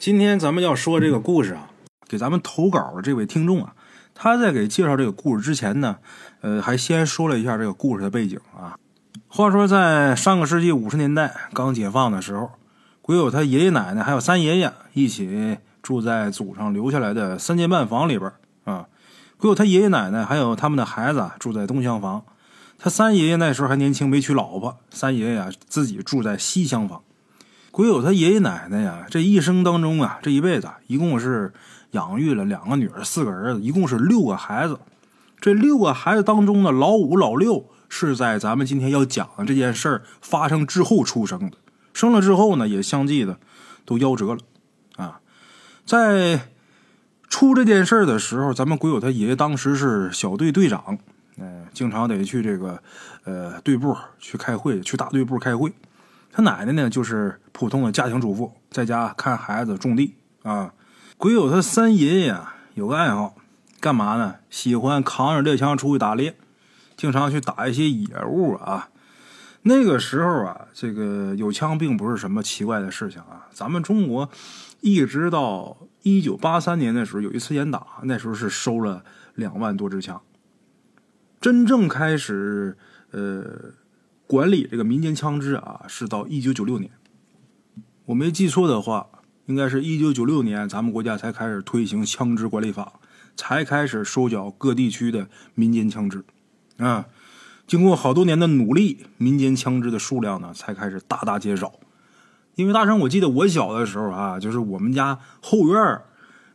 今天咱们要说这个故事啊，给咱们投稿的这位听众啊，他在给介绍这个故事之前呢，呃，还先说了一下这个故事的背景啊。话说在上个世纪五十年代刚解放的时候，鬼友他爷爷奶奶还有三爷爷一起住在祖上留下来的三间半房里边啊。鬼友他爷爷奶奶还有他们的孩子住在东厢房，他三爷爷那时候还年轻没娶老婆，三爷爷啊自己住在西厢房。鬼友他爷爷奶奶呀，这一生当中啊，这一辈子一共是养育了两个女儿、四个儿子，一共是六个孩子。这六个孩子当中的老五、老六是在咱们今天要讲的这件事儿发生之后出生的。生了之后呢，也相继的都夭折了。啊，在出这件事的时候，咱们鬼友他爷爷当时是小队队长，嗯，经常得去这个呃队部去开会，去大队部开会。他奶奶呢，就是普通的家庭主妇，在家看孩子、种地啊。鬼友他三爷爷啊有个爱好，干嘛呢？喜欢扛着猎枪出去打猎，经常去打一些野物啊。那个时候啊，这个有枪并不是什么奇怪的事情啊。咱们中国一直到一九八三年的时候，有一次严打，那时候是收了两万多支枪。真正开始，呃。管理这个民间枪支啊，是到一九九六年，我没记错的话，应该是一九九六年，咱们国家才开始推行枪支管理法，才开始收缴各地区的民间枪支。啊，经过好多年的努力，民间枪支的数量呢，才开始大大减少。因为大成，我记得我小的时候啊，就是我们家后院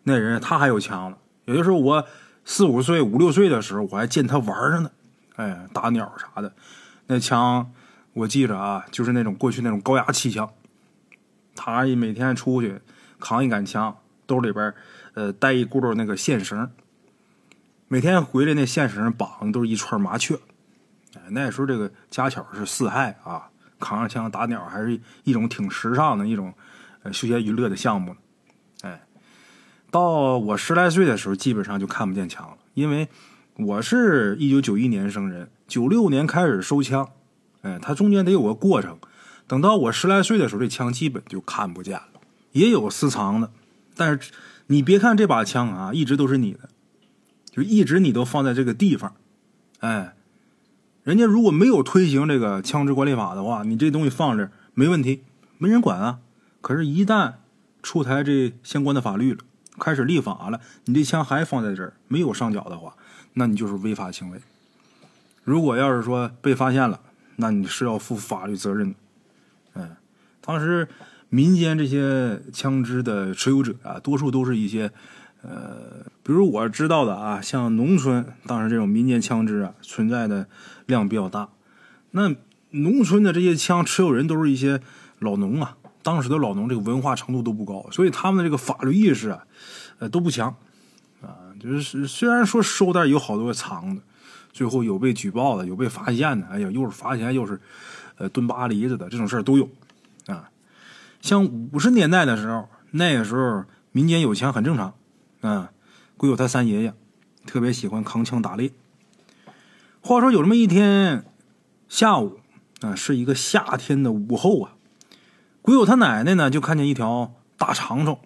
那人他还有枪呢，也就是我四五岁、五六岁的时候，我还见他玩着呢，哎，打鸟啥的。那枪，我记着啊，就是那种过去那种高压气枪。他一每天出去扛一杆枪，兜里边呃带一轱辘那个线绳。每天回来那线绳绑的都是一串麻雀。哎，那时候这个家巧是四害啊，扛着枪打鸟还是一种挺时尚的一种呃休闲娱乐的项目。哎，到我十来岁的时候，基本上就看不见枪了，因为我是一九九一年生人。九六年开始收枪，哎，它中间得有个过程。等到我十来岁的时候，这枪基本就看不见了。也有私藏的，但是你别看这把枪啊，一直都是你的，就一直你都放在这个地方。哎，人家如果没有推行这个枪支管理法的话，你这东西放这没问题，没人管啊。可是，一旦出台这相关的法律了，开始立法了，你这枪还放在这儿，没有上缴的话，那你就是违法行为。如果要是说被发现了，那你是要负法律责任的。嗯，当时民间这些枪支的持有者啊，多数都是一些呃，比如我知道的啊，像农村，当时这种民间枪支啊存在的量比较大。那农村的这些枪持有人都是一些老农啊，当时的老农这个文化程度都不高，所以他们的这个法律意识啊，呃都不强啊。就是虽然说收，但是有好多藏的。最后有被举报的，有被发现的，哎呀，又是罚钱，又是，呃，蹲巴黎子的，这种事儿都有，啊，像五十年代的时候，那个时候民间有枪很正常，啊，归有他三爷爷，特别喜欢扛枪打猎。话说有这么一天下午，啊，是一个夏天的午后啊，鬼友他奶奶呢就看见一条大长虫，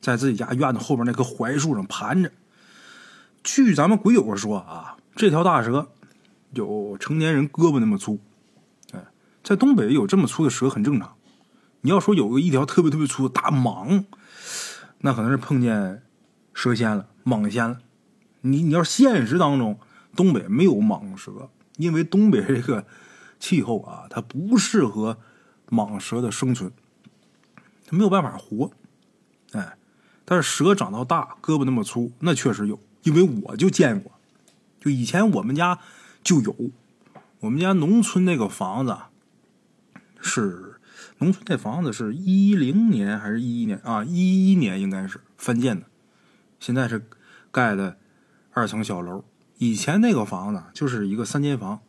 在自己家院子后边那棵槐树上盘着。据咱们鬼友说啊。这条大蛇有成年人胳膊那么粗，哎，在东北有这么粗的蛇很正常。你要说有个一条特别特别粗的大蟒，那可能是碰见蛇仙了、蟒仙了。你你要现实当中，东北没有蟒蛇，因为东北这个气候啊，它不适合蟒蛇的生存，它没有办法活。哎，但是蛇长到大，胳膊那么粗，那确实有，因为我就见过。就以前我们家就有，我们家农村那个房子是农村那房子是一零年还是一一年啊？一一年应该是翻建的，现在是盖的二层小楼。以前那个房子就是一个三间房，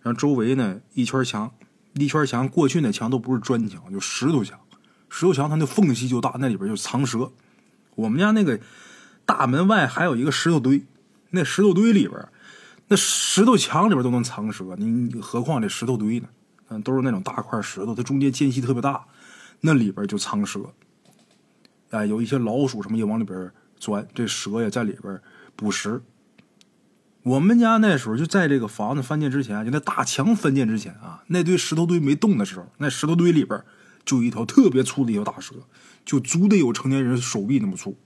然后周围呢一圈墙，一圈墙过去那墙都不是砖墙，就石头墙。石头墙它那缝隙就大，那里边就藏蛇。我们家那个大门外还有一个石头堆，那石头堆里边。那石头墙里边都能藏蛇，你何况这石头堆呢？嗯，都是那种大块石头，它中间间隙特别大，那里边就藏蛇。哎，有一些老鼠什么也往里边钻，这蛇也在里边捕食。我们家那时候就在这个房子翻建之前，就那大墙翻建之前啊，那堆石头堆没动的时候，那石头堆里边就一条特别粗的一条大蛇，就足得有成年人手臂那么粗。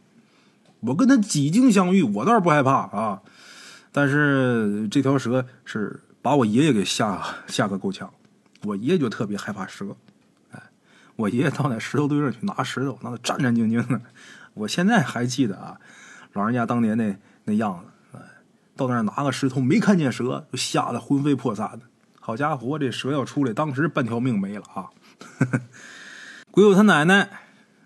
我跟他几经相遇，我倒是不害怕啊，但是这条蛇是把我爷爷给吓吓个够呛。我爷爷就特别害怕蛇，哎，我爷爷到那石头堆上去拿石头，那战战兢兢的。我现在还记得啊，老人家当年那那样子。到那儿拿个石头，没看见蛇，就吓得魂飞魄散的。好家伙，这蛇要出来，当时半条命没了啊！鬼友他奶奶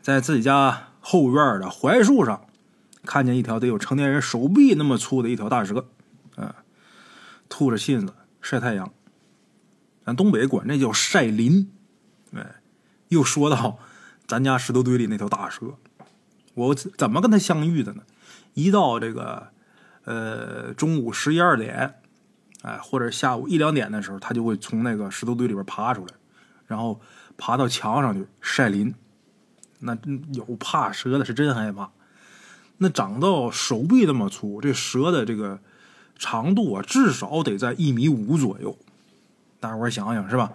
在自己家后院的槐树上，看见一条得有成年人手臂那么粗的一条大蛇，吐着信子晒太阳。咱东北管那叫晒林。哎，又说到咱家石头堆里那条大蛇，我怎么跟他相遇的呢？一到这个。呃，中午十一二点，哎，或者下午一两点的时候，它就会从那个石头堆里边爬出来，然后爬到墙上去晒林。那有怕蛇的，是真害怕。那长到手臂那么粗，这蛇的这个长度啊，至少得在一米五左右。大伙想想是吧？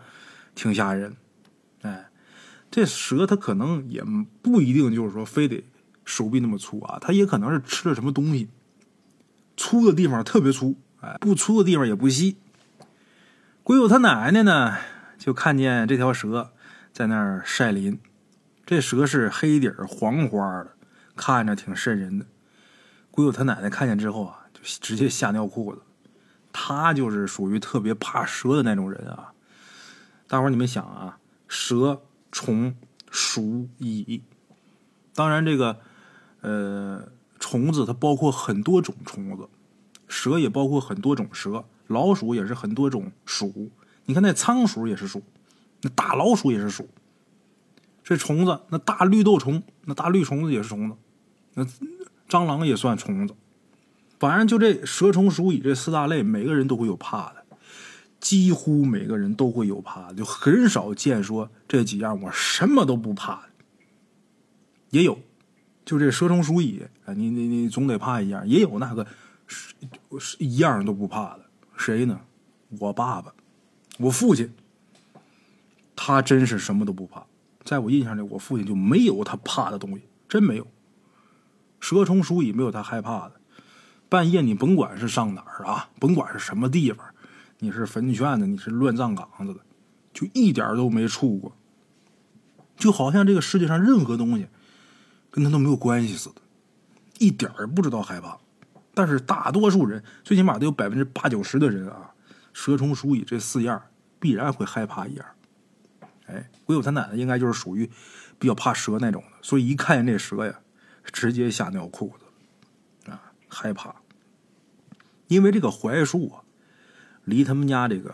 挺吓人。哎，这蛇它可能也不一定就是说非得手臂那么粗啊，它也可能是吃了什么东西。粗的地方特别粗，哎，不粗的地方也不细。鬼友他奶奶呢，就看见这条蛇在那儿晒林。这蛇是黑底黄花的，看着挺瘆人的。鬼友他奶奶看见之后啊，直接吓尿裤子。他就是属于特别怕蛇的那种人啊。大伙儿你们想啊，蛇、虫、鼠、蚁，当然这个，呃。虫子它包括很多种虫子，蛇也包括很多种蛇，老鼠也是很多种鼠。你看那仓鼠也是鼠，那大老鼠也是鼠。这虫子，那大绿豆虫，那大绿虫子也是虫子，那蟑螂也算虫子。反正就这蛇虫鼠蚁这四大类，每个人都会有怕的，几乎每个人都会有怕的，就很少见说这几样我什么都不怕的，也有。就这蛇虫鼠蚁啊，你你你总得怕一样。也有那个是是一样都不怕的，谁呢？我爸爸，我父亲，他真是什么都不怕。在我印象里，我父亲就没有他怕的东西，真没有。蛇虫鼠蚁没有他害怕的。半夜你甭管是上哪儿啊，甭管是什么地方，你是坟圈子，你是乱葬岗子的，就一点都没处过。就好像这个世界上任何东西。跟他都没有关系似的，一点儿不知道害怕。但是大多数人，最起码得有百分之八九十的人啊，蛇虫鼠蚁这四样必然会害怕一样。哎，鬼友他奶奶应该就是属于比较怕蛇那种的，所以一看见这蛇呀，直接吓尿裤子啊，害怕。因为这个槐树啊，离他们家这个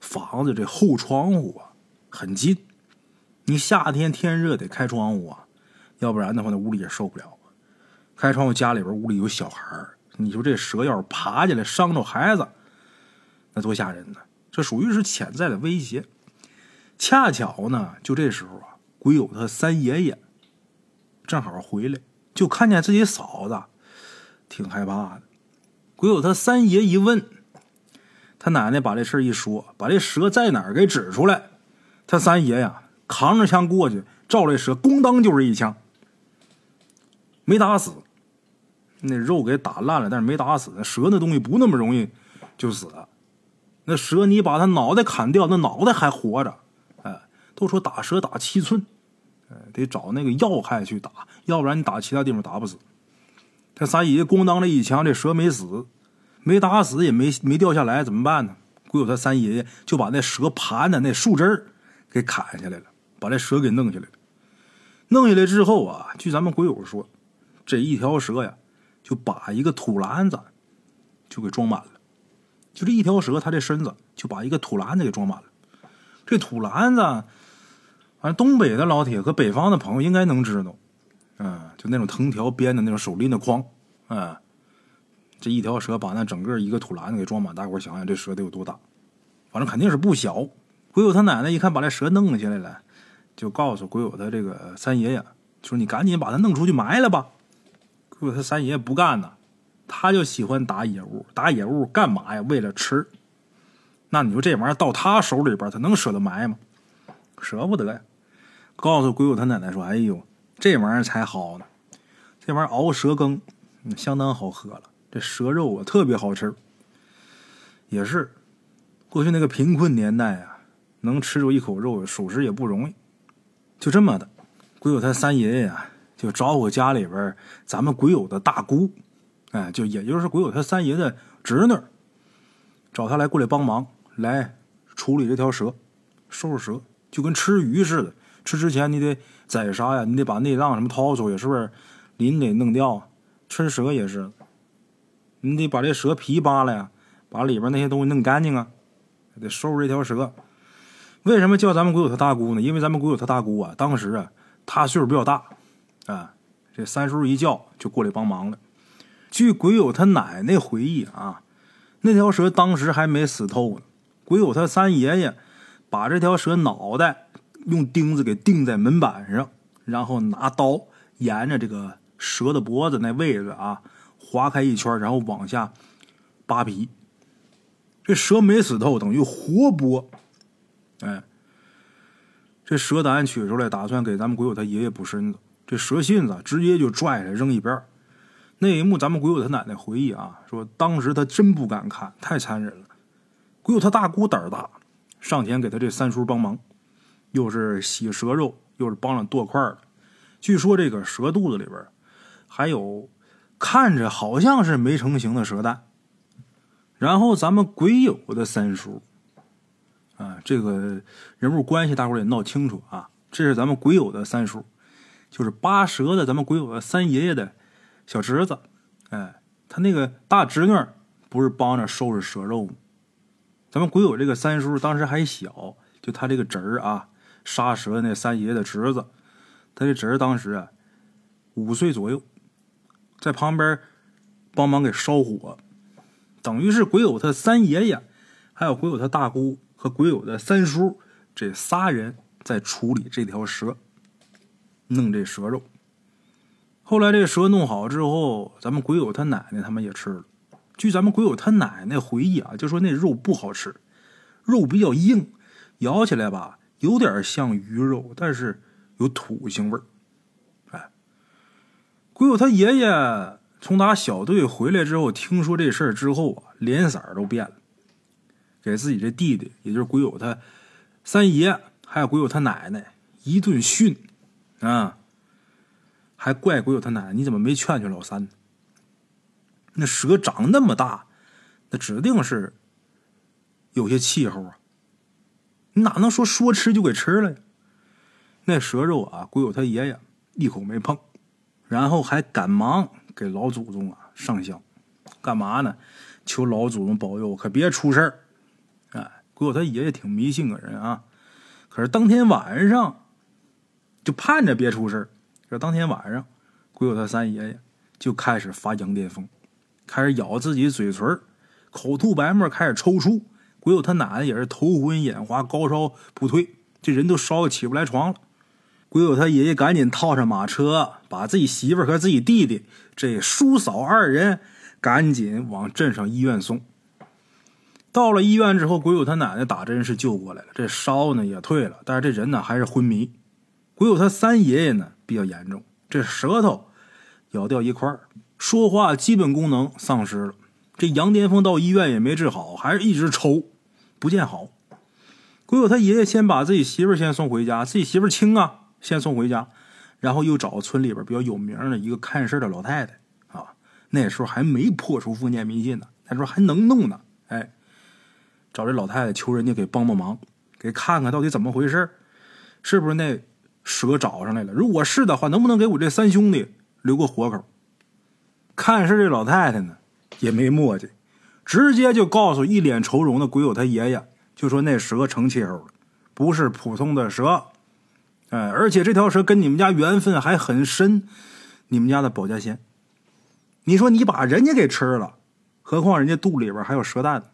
房子这后窗户啊很近，你夏天天热得开窗户啊。要不然的话，那屋里也受不了。开窗户，家里边屋里有小孩你说这蛇要是爬进来伤着孩子，那多吓人呢！这属于是潜在的威胁。恰巧呢，就这时候啊，鬼友他三爷爷正好回来，就看见自己嫂子挺害怕的。鬼友他三爷一问，他奶奶把这事一说，把这蛇在哪儿给指出来。他三爷呀，扛着枪过去，照这蛇咣当就是一枪。没打死，那肉给打烂了，但是没打死。那蛇那东西不那么容易就死。那蛇你把它脑袋砍掉，那脑袋还活着。哎，都说打蛇打七寸，哎，得找那个要害去打，要不然你打其他地方打不死。这三爷爷咣当这一枪，这蛇没死，没打死也没没掉下来，怎么办呢？鬼友他三爷爷就把那蛇盘的那树枝给砍下来了，把这蛇给弄下来了。弄下来之后啊，据咱们鬼友说。这一条蛇呀，就把一个土篮子就给装满了。就这一条蛇，它这身子就把一个土篮子给装满了。这土篮子，反正东北的老铁和北方的朋友应该能知道，嗯，就那种藤条编的那种手拎的筐，嗯，这一条蛇把那整个一个土篮子给装满，大伙想想这蛇得有多大？反正肯定是不小。鬼友他奶奶一看把这蛇弄下来了，就告诉鬼友他这个三爷爷说你赶紧把它弄出去埋了吧。鬼友他三爷爷不干呐，他就喜欢打野物，打野物干嘛呀？为了吃。那你说这玩意儿到他手里边，他能舍得埋吗？舍不得呀。告诉鬼友他奶奶说：“哎呦，这玩意儿才好呢，这玩意儿熬蛇羹，相当好喝了。这蛇肉啊，特别好吃。也是，过去那个贫困年代啊，能吃着一口肉，属实也不容易。就这么的，鬼友他三爷爷呀，就招呼家里边咱们鬼友的大姑，哎，就也就是鬼友他三爷的侄女，找他来过来帮忙，来处理这条蛇，收拾蛇，就跟吃鱼似的。吃之前你得宰杀呀，你得把内脏什么掏出去，是不是？鳞得弄掉。吃蛇也是，你得把这蛇皮扒了呀，把里边那些东西弄干净啊，得收拾这条蛇。为什么叫咱们鬼友他大姑呢？因为咱们鬼友他大姑啊，当时啊，他岁数比较大，啊，这三叔一叫就过来帮忙了。据鬼友他奶奶回忆啊，那条蛇当时还没死透呢。鬼友他三爷爷把这条蛇脑袋。用钉子给钉在门板上，然后拿刀沿着这个蛇的脖子那位置啊划开一圈，然后往下扒皮。这蛇没死透，等于活剥。哎，这蛇胆取出来，打算给咱们鬼友他爷爷补身子。这蛇信子直接就拽下来扔一边。那一幕，咱们鬼友他奶奶回忆啊，说当时他真不敢看，太残忍了。鬼友他大姑胆儿大，上前给他这三叔帮忙。又是洗蛇肉，又是帮着剁块儿。据说这个蛇肚子里边还有看着好像是没成型的蛇蛋。然后咱们鬼友的三叔啊，这个人物关系大伙儿也闹清楚啊。这是咱们鬼友的三叔，就是扒蛇的咱们鬼友的三爷爷的小侄子。哎，他那个大侄女不是帮着收拾蛇肉吗？咱们鬼友这个三叔当时还小，就他这个侄儿啊。杀蛇那三爷的侄子，他这侄儿当时啊五岁左右，在旁边帮忙给烧火，等于是鬼友他三爷爷，还有鬼友他大姑和鬼友的三叔这仨人在处理这条蛇，弄这蛇肉。后来这蛇弄好之后，咱们鬼友他奶奶他们也吃了。据咱们鬼友他奶奶回忆啊，就说那肉不好吃，肉比较硬，咬起来吧。有点像鱼肉，但是有土腥味儿。哎，鬼友他爷爷从打小队回来之后，听说这事儿之后啊，脸色都变了，给自己这弟弟，也就是鬼友他三爷，还有鬼友他奶奶一顿训啊，还怪鬼友他奶奶，你怎么没劝劝老三呢？那蛇长那么大，那指定是有些气候啊。你哪能说说吃就给吃了呀？那蛇肉啊，鬼友他爷爷一口没碰，然后还赶忙给老祖宗啊上香，干嘛呢？求老祖宗保佑，可别出事儿。哎，鬼友他爷爷挺迷信个人啊，可是当天晚上就盼着别出事儿。这当天晚上，鬼友他三爷爷就开始发羊癫疯，开始咬自己嘴唇，口吐白沫，开始抽搐。鬼友他奶奶也是头昏眼花，高烧不退，这人都烧起不来床了。鬼友他爷爷赶紧套上马车，把自己媳妇和自己弟弟这叔嫂二人赶紧往镇上医院送。到了医院之后，鬼友他奶奶打针是救过来了，这烧呢也退了，但是这人呢还是昏迷。鬼友他三爷爷呢比较严重，这舌头咬掉一块说话基本功能丧失了。这羊癫疯到医院也没治好，还是一直抽，不见好。鬼友他爷爷先把自己媳妇先送回家，自己媳妇轻啊，先送回家，然后又找村里边比较有名的一个看事的老太太啊。那时候还没破除封建迷信呢，那时候还能弄呢。哎，找这老太太求人家给帮帮忙，给看看到底怎么回事，是不是那蛇找上来了？如果是的话，能不能给我这三兄弟留个活口？看事这老太太呢？也没墨迹，直接就告诉一脸愁容的鬼友他爷爷，就说那蛇成气候了，不是普通的蛇，哎，而且这条蛇跟你们家缘分还很深，你们家的保家仙。你说你把人家给吃了，何况人家肚里边还有蛇蛋，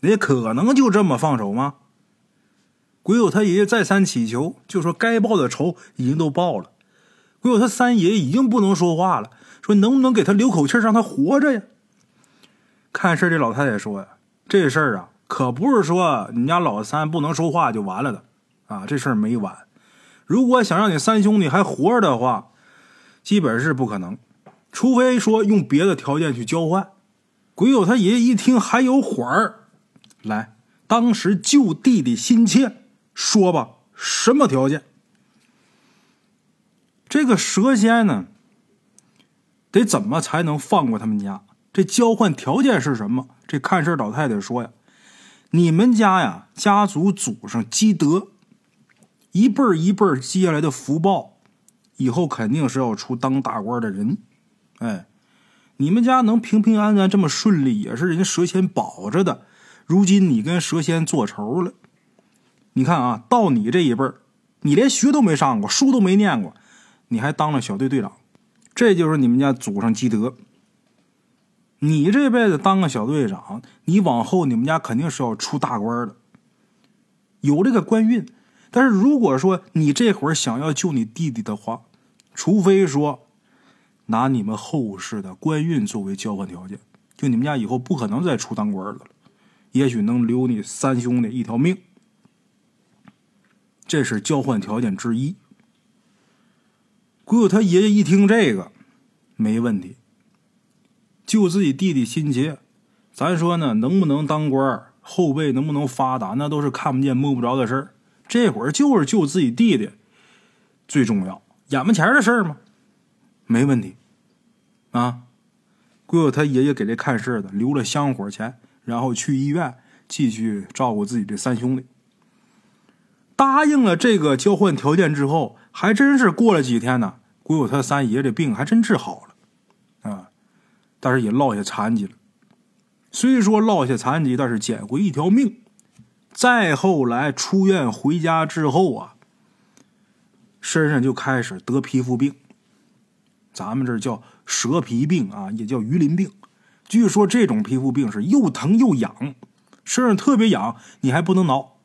人家可能就这么放手吗？鬼友他爷爷再三祈求，就说该报的仇已经都报了，鬼友他三爷已经不能说话了，说能不能给他留口气，让他活着呀？看事这老太太说呀，这事儿啊，可不是说你家老三不能说话就完了的啊，这事儿没完。如果想让你三兄弟还活着的话，基本是不可能，除非说用别的条件去交换。鬼友他爷爷一听还有缓儿，来，当时救弟弟心切，说吧，什么条件？这个蛇仙呢，得怎么才能放过他们家？这交换条件是什么？这看事老太太说呀：“你们家呀，家族祖上积德，一辈儿一辈儿接下来的福报，以后肯定是要出当大官的人。哎，你们家能平平安安这么顺利，也是人家蛇仙保着的。如今你跟蛇仙做仇了，你看啊，到你这一辈儿，你连学都没上过，书都没念过。”你还当了小队队长，这就是你们家祖上积德。你这辈子当个小队长，你往后你们家肯定是要出大官的，有这个官运。但是如果说你这会儿想要救你弟弟的话，除非说拿你们后世的官运作为交换条件，就你们家以后不可能再出当官的了，也许能留你三兄弟一条命，这是交换条件之一。鬼友他爷爷一听这个，没问题。救自己弟弟心切，咱说呢，能不能当官，后辈能不能发达，那都是看不见摸不着的事儿。这会儿就是救自己弟弟最重要，眼巴前的事儿嘛，没问题。啊，鬼友他爷爷给这看事的留了香火钱，然后去医院继续照顾自己这三兄弟。答应了这个交换条件之后，还真是过了几天呢。鬼友他三爷这病还真治好了，但是也落下残疾了。虽说落下残疾，但是捡回一条命。再后来出院回家之后啊，身上就开始得皮肤病，咱们这叫蛇皮病啊，也叫鱼鳞病。据说这种皮肤病是又疼又痒，身上特别痒，你还不能挠，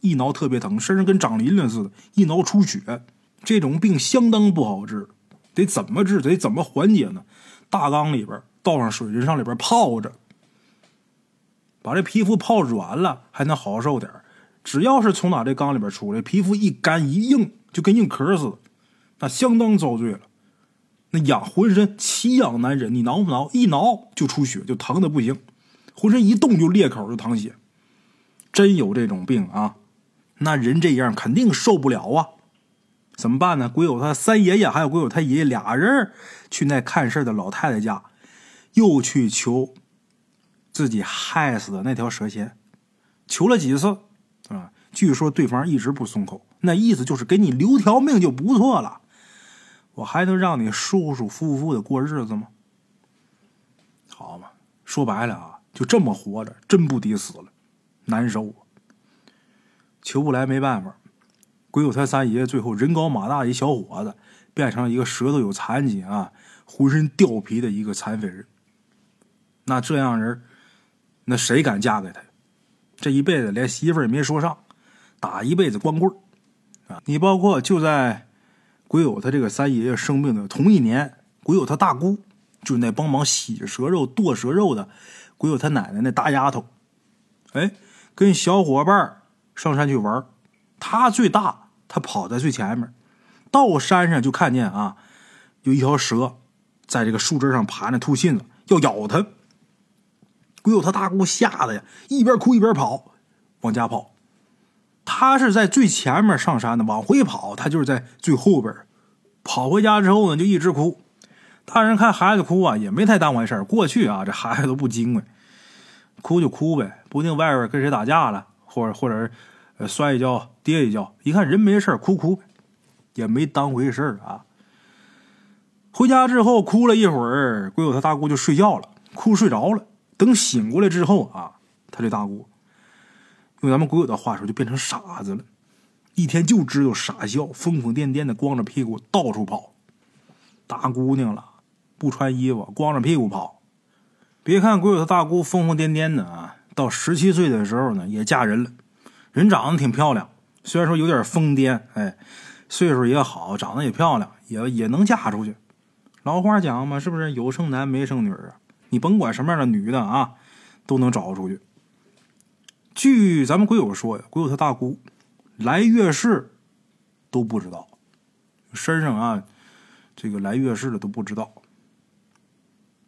一挠特别疼，身上跟长鳞了似的，一挠出血。这种病相当不好治，得怎么治？得怎么缓解呢？大缸里边倒上水，人上里边泡着，把这皮肤泡软了，还能好受点只要是从哪这缸里边出来，皮肤一干一硬，就跟硬壳似的，那相当遭罪了。那痒，浑身奇痒难忍，你挠不挠？一挠就出血，就疼的不行，浑身一动就裂口，就淌血。真有这种病啊，那人这样肯定受不了啊。怎么办呢？鬼友他三爷爷还有鬼友他爷爷俩人去那看事的老太太家，又去求自己害死的那条蛇仙，求了几次啊？据说对方一直不松口，那意思就是给你留条命就不错了，我还能让你舒舒服服的过日子吗？好嘛，说白了啊，就这么活着真不抵死了，难受。求不来没办法。鬼友他三爷最后人高马大一小伙子，变成了一个舌头有残疾啊，浑身掉皮的一个残废人。那这样人，那谁敢嫁给他？这一辈子连媳妇也没说上，打一辈子光棍啊！你包括就在鬼友他这个三爷爷生病的同一年，鬼友他大姑就是那帮忙洗蛇肉、剁蛇肉的鬼友他奶奶那大丫头，哎，跟小伙伴上山去玩，他最大。他跑在最前面，到山上就看见啊，有一条蛇在这个树枝上爬着吐信子，要咬他。鬼友他大姑吓得呀，一边哭一边跑，往家跑。他是在最前面上山的，往回跑，他就是在最后边。跑回家之后呢，就一直哭。大人看孩子哭啊，也没太当回事过去啊，这孩子都不精明，哭就哭呗，不定外边跟谁打架了，或者或者。摔一跤，跌一跤，一看人没事哭哭，也没当回事啊。回家之后哭了一会儿，鬼友他大姑就睡觉了，哭睡着了。等醒过来之后啊，他这大姑用咱们鬼友的话说，就变成傻子了，一天就知道傻笑，疯疯癫癫的，光着屁股到处跑。大姑娘了，不穿衣服，光着屁股跑。别看鬼友他大姑疯疯癫癫的啊，到十七岁的时候呢，也嫁人了。人长得挺漂亮，虽然说有点疯癫，哎，岁数也好，长得也漂亮，也也能嫁出去。老话讲嘛，是不是有生男没生女啊？你甭管什么样的女的啊，都能找出去。据咱们鬼友说呀，鬼友他大姑来月事都不知道，身上啊这个来月事的都不知道，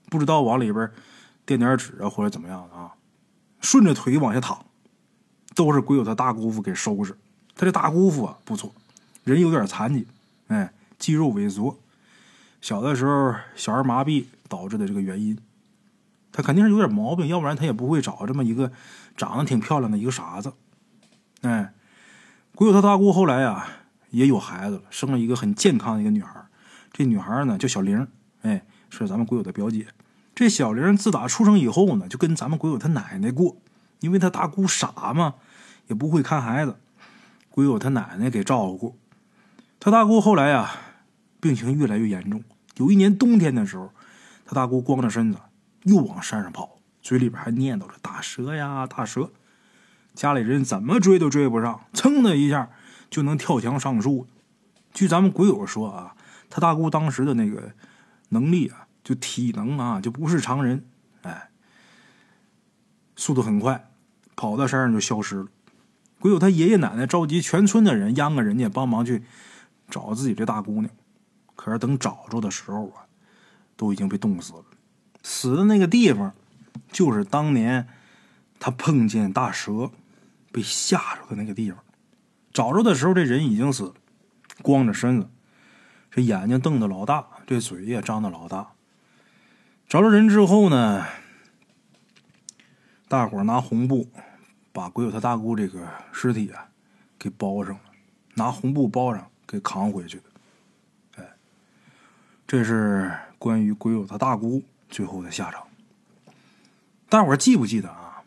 不知道往里边垫点纸啊或者怎么样的啊，顺着腿往下躺，都是鬼友他大姑父给收拾。他这大姑父啊不错，人有点残疾，哎，肌肉萎缩。小的时候，小儿麻痹导致的这个原因，他肯定是有点毛病，要不然他也不会找这么一个长得挺漂亮的一个傻子。哎，鬼友他大姑后来呀也有孩子了，生了一个很健康的一个女孩。这女孩呢叫小玲，哎，是咱们鬼友的表姐。这小玲自打出生以后呢，就跟咱们鬼友他奶奶过，因为他大姑傻嘛，也不会看孩子，鬼友他奶奶给照顾。他大姑后来呀病情越来越严重。有一年冬天的时候，他大姑光着身子又往山上跑，嘴里边还念叨着“大蛇呀，大蛇”。家里人怎么追都追不上，噌的一下就能跳墙上树。据咱们鬼友说啊，他大姑当时的那个能力啊，就体能啊，就不是常人。哎，速度很快，跑到山上就消失了。鬼友他爷爷奶奶召集全村的人，央个人家帮忙去找自己这大姑娘。可是等找着的时候啊，都已经被冻死了。死的那个地方，就是当年他碰见大蛇被吓着的那个地方。找着的时候，这人已经死了，光着身子，这眼睛瞪得老大，这嘴也张得老大。找着人之后呢，大伙拿红布把鬼友他大姑这个尸体啊给包上了，拿红布包上，给扛回去的。这是关于鬼友他大姑最后的下场。大伙儿记不记得啊？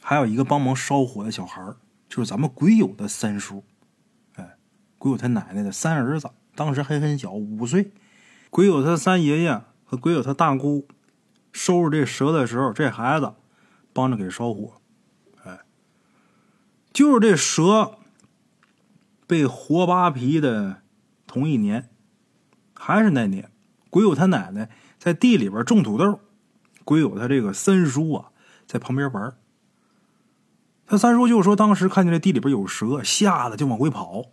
还有一个帮忙烧火的小孩儿就是咱们鬼友的三叔。哎，鬼友他奶奶的三儿子，当时还很小，五岁。鬼友他三爷爷和鬼友他大姑收拾这蛇的时候，这孩子帮着给烧火。哎，就是这蛇被活扒皮的同一年。还是那年，鬼友他奶奶在地里边种土豆，鬼友他这个三叔啊在旁边玩。他三叔就说，当时看见这地里边有蛇，吓得就往回跑。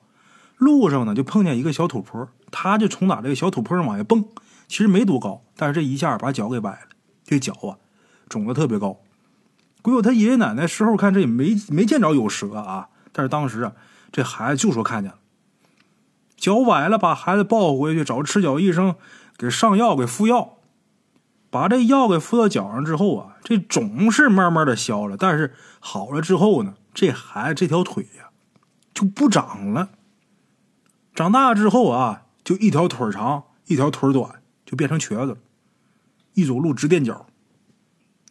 路上呢就碰见一个小土坡，他就从打这个小土坡上往下蹦，其实没多高，但是这一下把脚给崴了，这脚啊肿的特别高。鬼友他爷爷奶奶事后看这也没没见着有蛇啊，但是当时啊这孩子就说看见了。脚崴了，把孩子抱回去找赤脚医生给上药，给敷药。把这药给敷到脚上之后啊，这肿是慢慢的消了。但是好了之后呢，这孩子这条腿呀就不长了。长大之后啊，就一条腿长，一条腿短，就变成瘸子了。一走路直垫脚。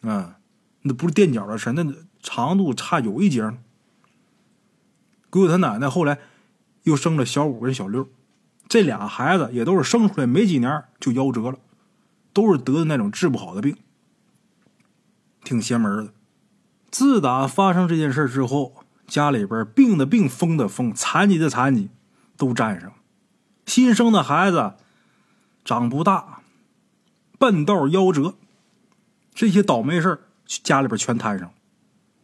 嗯，那不是垫脚的事那长度差有一截。姑姑他奶奶后来。又生了小五跟小六，这俩孩子也都是生出来没几年就夭折了，都是得的那种治不好的病，挺邪门的。自打发生这件事之后，家里边病的病，疯的疯，残疾的残疾，都沾上。新生的孩子长不大，笨道夭折，这些倒霉事家里边全摊上。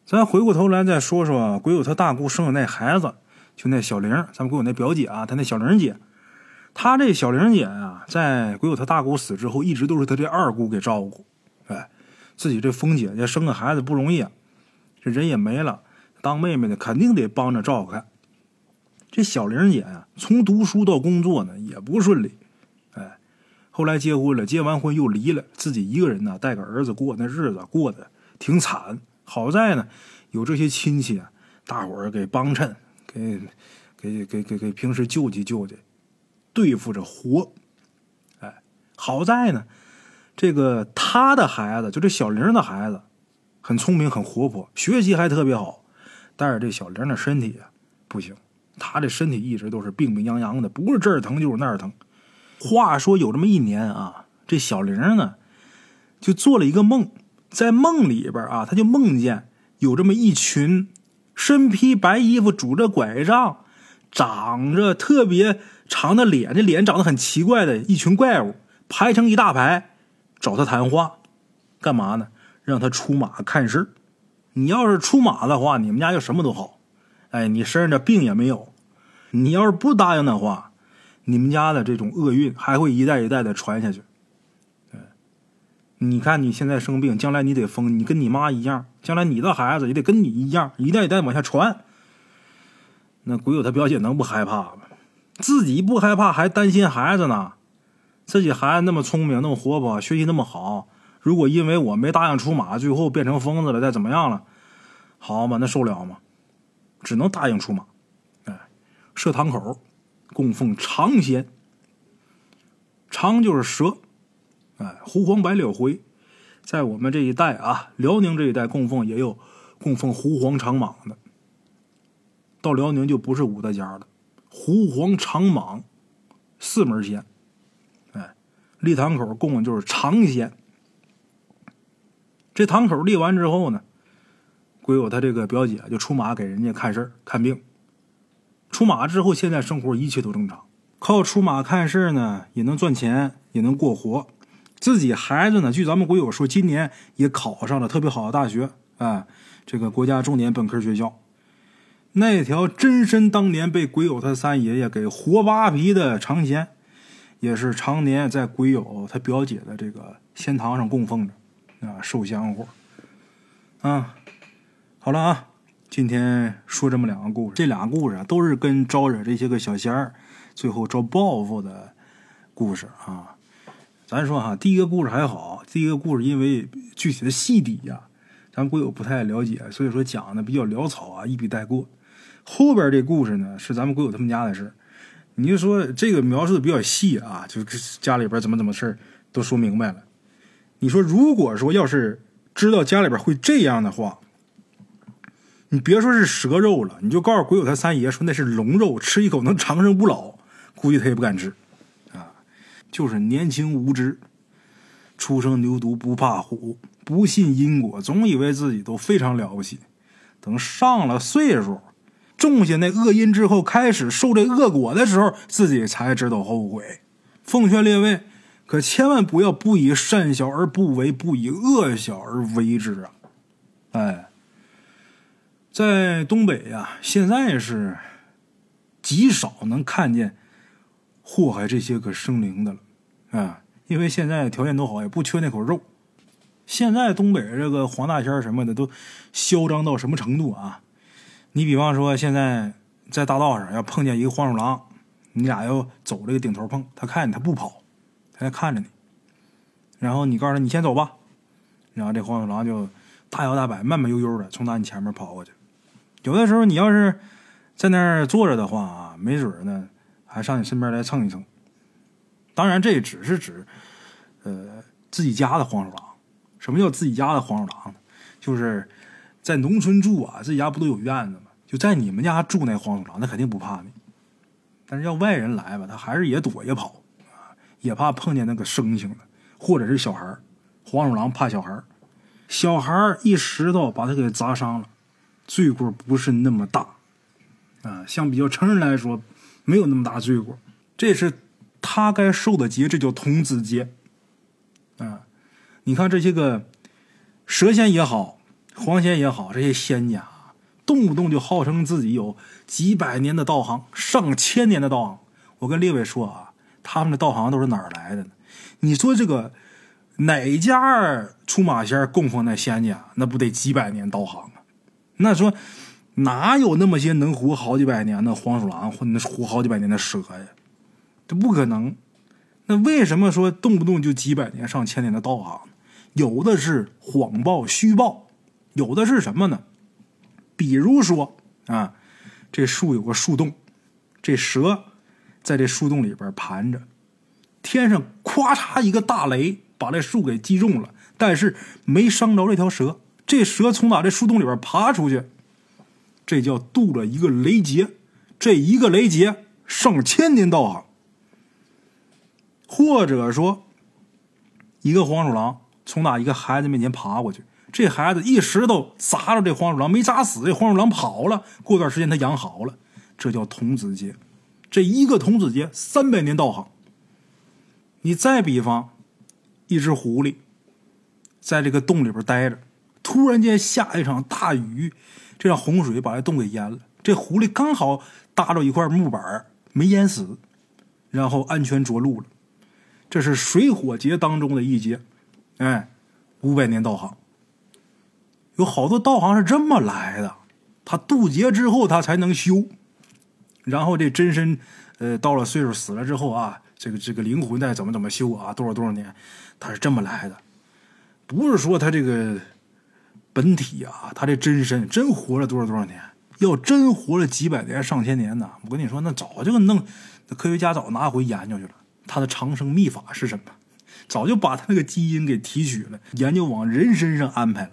咱回过头来再说说鬼友他大姑生的那孩子。就那小玲，咱们鬼友那表姐啊，她那小玲姐，她这小玲姐啊，在鬼友他大姑死之后，一直都是她这二姑给照顾。哎，自己这疯姐姐生个孩子不容易啊，这人也没了，当妹妹的肯定得帮着照看。这小玲姐呀，从读书到工作呢也不顺利，哎，后来结婚了，结完婚又离了，自己一个人呢带个儿子过，那日子过得挺惨。好在呢，有这些亲戚啊，大伙儿给帮衬。给，给给给给平时救济救济，对付着活。哎，好在呢，这个他的孩子，就这小玲的孩子，很聪明，很活泼，学习还特别好。但是这小玲的身体啊不行，他这身体一直都是病病殃殃的，不是这儿疼就是那儿疼。话说有这么一年啊，这小玲呢就做了一个梦，在梦里边啊，他就梦见有这么一群。身披白衣服，拄着拐杖，长着特别长的脸，这脸长得很奇怪的一群怪物，排成一大排，找他谈话，干嘛呢？让他出马看事你要是出马的话，你们家就什么都好。哎，你身上的病也没有。你要是不答应的话，你们家的这种厄运还会一代一代的传下去。你看你现在生病，将来你得疯，你跟你妈一样，将来你的孩子也得跟你一样，一代一代往下传。那鬼友他表姐能不害怕吗？自己不害怕，还担心孩子呢。自己孩子那么聪明，那么活泼，学习那么好，如果因为我没答应出马，最后变成疯子了，再怎么样了，好嘛，那受了吗？只能答应出马。哎，设堂口供奉长仙，长就是蛇。哎，狐黄白柳灰，在我们这一带啊，辽宁这一带供奉也有供奉狐黄长蟒的。到辽宁就不是武大家了，狐黄长蟒四门仙。哎，立堂口供的就是长仙。这堂口立完之后呢，鬼友他这个表姐就出马给人家看事看病。出马之后，现在生活一切都正常，靠出马看事呢，也能赚钱，也能过活。自己孩子呢？据咱们鬼友说，今年也考上了特别好的大学，啊，这个国家重点本科学校。那条真身当年被鬼友他三爷爷给活扒皮的长仙，也是常年在鬼友他表姐的这个仙堂上供奉着，啊，受香火。啊，好了啊，今天说这么两个故事，这俩故事啊都是跟招惹这些个小仙儿，最后遭报复的故事啊。咱说哈，第一个故事还好，第一个故事因为具体的细底呀，咱鬼友不太了解，所以说讲的比较潦草啊，一笔带过。后边这故事呢，是咱们鬼友他们家的事你就说这个描述的比较细啊，就是家里边怎么怎么事都说明白了。你说如果说要是知道家里边会这样的话，你别说是蛇肉了，你就告诉鬼友他三爷说那是龙肉，吃一口能长生不老，估计他也不敢吃啊。就是年轻无知，初生牛犊不怕虎，不信因果，总以为自己都非常了不起。等上了岁数，种下那恶因之后，开始受这恶果的时候，自己才知道后悔。奉劝列位，可千万不要不以善小而不为，不以恶小而为之啊！哎，在东北呀，现在是极少能看见。祸害这些个生灵的了，啊，因为现在条件都好，也不缺那口肉。现在东北这个黄大仙什么的都嚣张到什么程度啊？你比方说，现在在大道上要碰见一个黄鼠狼，你俩要走这个顶头碰，他看你他不跑，他在看着你。然后你告诉他你先走吧，然后这黄鼠狼就大摇大摆、慢慢悠悠的从打你前面跑过去。有的时候你要是在那儿坐着的话啊，没准呢。还上你身边来蹭一蹭，当然这也只是指，呃，自己家的黄鼠狼。什么叫自己家的黄鼠狼呢？就是在农村住啊，自己家不都有院子吗？就在你们家住那黄鼠狼，那肯定不怕你。但是要外人来吧，他还是也躲也跑，也怕碰见那个生性的，或者是小孩黄鼠狼怕小孩小孩一石头把他给砸伤了，罪过不是那么大啊。相比较成人来说。没有那么大罪过，这是他该受的劫，这叫童子劫。啊，你看这些个蛇仙也好，黄仙也好，这些仙家动不动就号称自己有几百年的道行，上千年的道行。我跟列位说啊，他们的道行都是哪儿来的呢？你说这个哪家出马仙供奉那仙家，那不得几百年道行啊？那说。哪有那么些能活好几百年的黄鼠狼，或能活好几百年的蛇呀？这不可能。那为什么说动不动就几百年、上千年的道行？有的是谎报、虚报，有的是什么呢？比如说啊，这树有个树洞，这蛇在这树洞里边盘着，天上咵嚓一个大雷把这树给击中了，但是没伤着这条蛇。这蛇从哪这树洞里边爬出去？这叫渡了一个雷劫，这一个雷劫上千年道行，或者说，一个黄鼠狼从哪一个孩子面前爬过去，这孩子一石头砸着这黄鼠狼，没砸死，这黄鼠狼跑了。过段时间他养好了，这叫童子劫。这一个童子劫，三百年道行。你再比方，一只狐狸在这个洞里边待着，突然间下一场大雨，这让洪水把这洞给淹了。这狐狸刚好搭着一块木板，没淹死，然后安全着陆了。这是水火劫当中的一劫，哎，五百年道行。有好多道行是这么来的，他渡劫之后他才能修，然后这真身，呃，到了岁数死了之后啊，这个这个灵魂再怎么怎么修啊，多少多少年，他是这么来的，不是说他这个本体啊，他这真身真活了多少多少年，要真活了几百年上千年呢，我跟你说，那早就弄，科学家早拿回研究去了，他的长生秘法是什么？早就把他那个基因给提取了，研究往人身上安排了。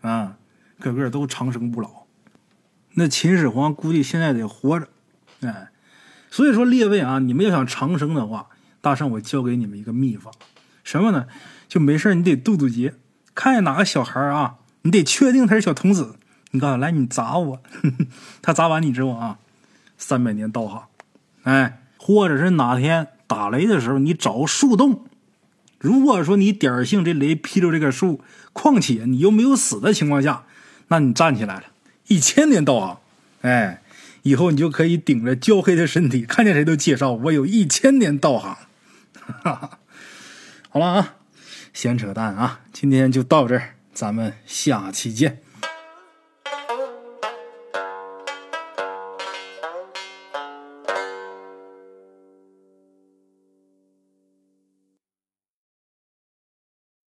啊，个个都长生不老。那秦始皇估计现在得活着，哎，所以说列位啊，你们要想长生的话，大圣我教给你们一个秘法，什么呢？就没事你得渡渡劫，看见哪个小孩啊，你得确定他是小童子，你告诉来你砸我，他砸完你之后啊，三百年道行，哎，或者是哪天打雷的时候，你找树洞。如果说你点儿性这雷劈着这个树，况且你又没有死的情况下，那你站起来了，一千年道行，哎，以后你就可以顶着焦黑的身体，看见谁都介绍我有一千年道行。哈哈，好了啊，闲扯淡啊，今天就到这儿，咱们下期见。